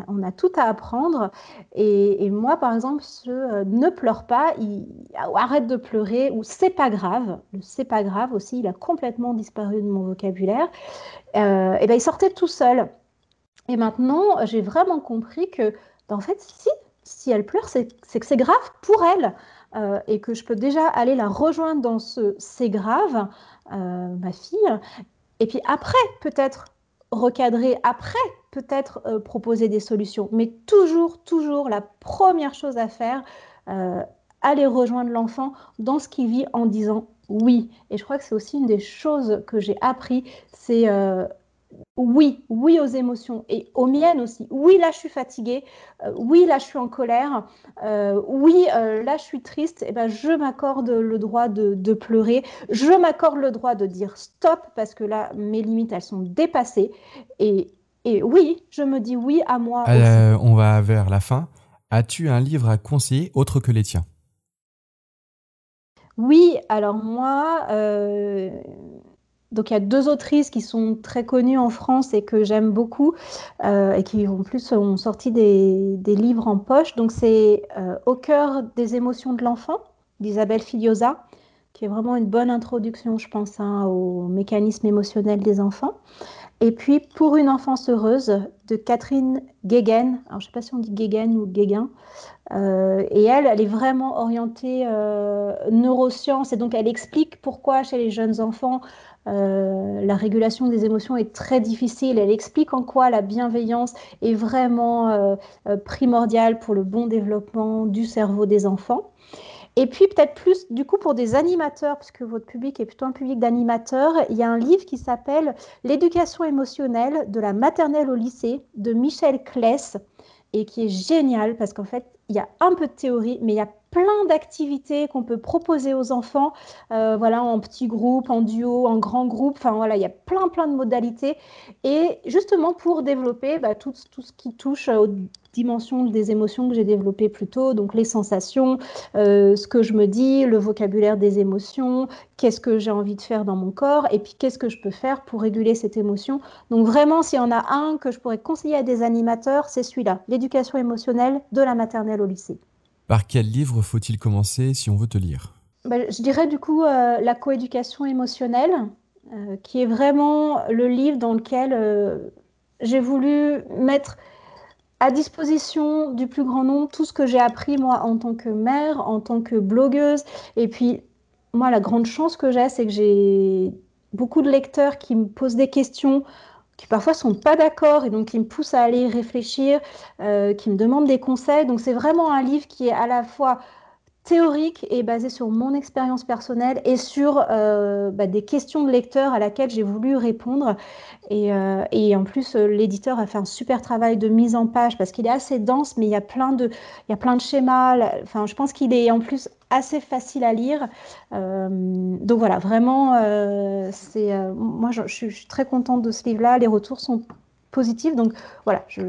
on, a, tout à apprendre. Et, moi, par exemple, je ne pleure pas, arrête de pleurer, ou c'est pas grave. Le c'est pas grave aussi, il a complètement disparu de mon vocabulaire. et ben, il sortait tout seul. Et maintenant, j'ai vraiment compris que, ben, en fait, si, si elle pleure, c'est que c'est grave pour elle. Euh, et que je peux déjà aller la rejoindre dans ce c'est grave, euh, ma fille. Et puis après, peut-être recadrer, après, peut-être euh, proposer des solutions. Mais toujours, toujours, la première chose à faire, aller rejoindre l'enfant dans ce qu'il vit en disant oui. Et je crois que c'est aussi une des choses que j'ai appris, c'est oui, oui aux émotions et aux miennes aussi. Oui, là, je suis fatiguée. Euh, oui, là, je suis en colère. Euh, oui, euh, là, je suis triste. Et eh ben, je m'accorde le droit de, pleurer. Je m'accorde le droit de dire stop parce que là, mes limites, elles sont dépassées. Et, et oui, je me dis oui à moi. on va vers la fin. As-tu un livre à conseiller autre que les tiens? Oui, alors moi donc il y a deux autrices qui sont très connues en France et que j'aime beaucoup euh, et qui en plus ont sorti des, livres en poche. Donc c'est euh, Au cœur des émotions de l'enfant d'Isabelle Filiosa, qui est vraiment une bonne introduction, je pense, hein, au mécanisme émotionnel des enfants. Et puis Pour une enfance heureuse de Catherine Guéguen. Alors je ne sais pas si on dit Guéguen ou Guéguin. Euh, et elle, elle est vraiment orientée neurosciences et donc elle explique pourquoi chez les jeunes enfants euh, la régulation des émotions est très difficile. Elle explique en quoi la bienveillance est vraiment euh, euh, primordiale pour le bon développement du cerveau des enfants. Et puis peut-être plus du coup pour des animateurs, puisque votre public est plutôt un public d'animateurs, il y a un livre qui s'appelle L'éducation émotionnelle de la maternelle au lycée de Michel Kless et qui est génial parce qu'en fait il y a un peu de théorie, mais il y a plein d'activités qu'on peut proposer aux enfants, euh, voilà, en petits groupes, en duo, en grands groupes. Enfin voilà, il y a plein plein de modalités. Et justement pour développer bah, tout, ce qui touche aux dimensions des émotions que j'ai développées plus tôt, donc les sensations, euh, ce que je me dis, le vocabulaire des émotions, qu'est-ce que j'ai envie de faire dans mon corps, et puis qu'est-ce que je peux faire pour réguler cette émotion. Donc vraiment, s'il y en a un que je pourrais conseiller à des animateurs, c'est celui-là, l'éducation émotionnelle de la maternelle au lycée. Par quel livre faut-il commencer si on veut te lire? Bah, Je dirais du coup euh, La coéducation émotionnelle, euh, qui est vraiment le livre dans lequel euh, j'ai voulu mettre à disposition du plus grand nombre tout ce que j'ai appris moi en tant que mère, en tant que blogueuse. Et puis moi, la grande chance que j'ai, c'est que j'ai beaucoup de lecteurs qui me posent des questions qui parfois sont pas d'accord et donc qui me poussent à aller réfléchir, euh, qui me demandent des conseils. Donc c'est vraiment un livre qui est à la fois théorique et basé sur mon expérience personnelle et sur euh, bah, des questions de lecteurs à laquelle j'ai voulu répondre. Et, euh, et en plus, euh, l'éditeur a fait un super travail de mise en page parce qu'il est assez dense, mais il y a plein de, il y a plein de schémas. Enfin, je pense qu'il est en plus assez facile à lire. donc voilà, vraiment, c'est, moi, je, suis très contente de ce livre-là. Les retours sont positive. Donc voilà, je,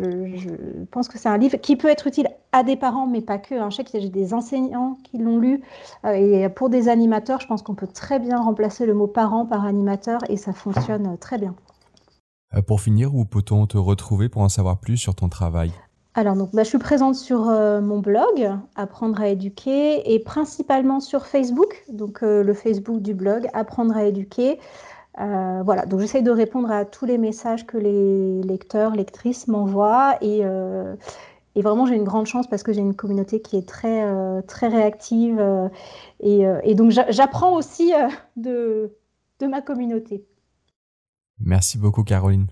pense que c'est un livre qui peut être utile à des parents, mais pas que. Hein. Je sais qu'il y a des enseignants qui l'ont lu. Euh, et pour des animateurs, je pense qu'on peut très bien remplacer le mot parent par animateur et ça fonctionne très bien. Euh, pour finir, où peut-on te retrouver pour en savoir plus sur ton travail? Alors, donc, bah, je suis présente sur euh, mon blog, Apprendre à éduquer, et principalement sur Facebook, donc le Facebook du blog, Apprendre à éduquer. Euh, voilà, donc j'essaye de répondre à tous les messages que les lecteurs, lectrices m'envoient et, et, vraiment j'ai une grande chance parce que j'ai une communauté qui est très, euh, très réactive et, et, donc j'apprends aussi de ma communauté. Merci beaucoup Caroline.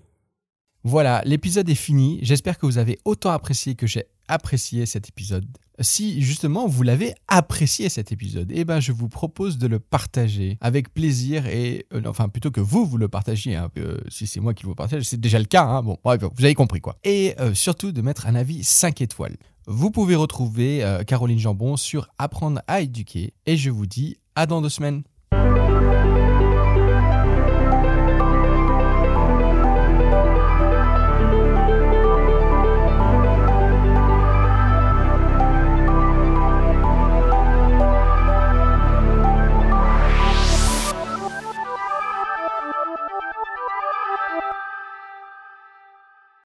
Voilà, l'épisode est fini. J'espère que vous avez autant apprécié que j'ai apprécié cet épisode. Si justement vous l'avez apprécié cet épisode, eh ben je vous propose de le partager avec plaisir et euh, enfin plutôt que vous vous le partagiez, hein, si c'est moi qui vous partage, c'est déjà le cas. Hein, bon, vous avez compris quoi. Et euh, surtout de mettre un avis 5 étoiles. Vous pouvez retrouver euh, Caroline Jambon sur Apprendre à éduquer et je vous dis à dans deux semaines.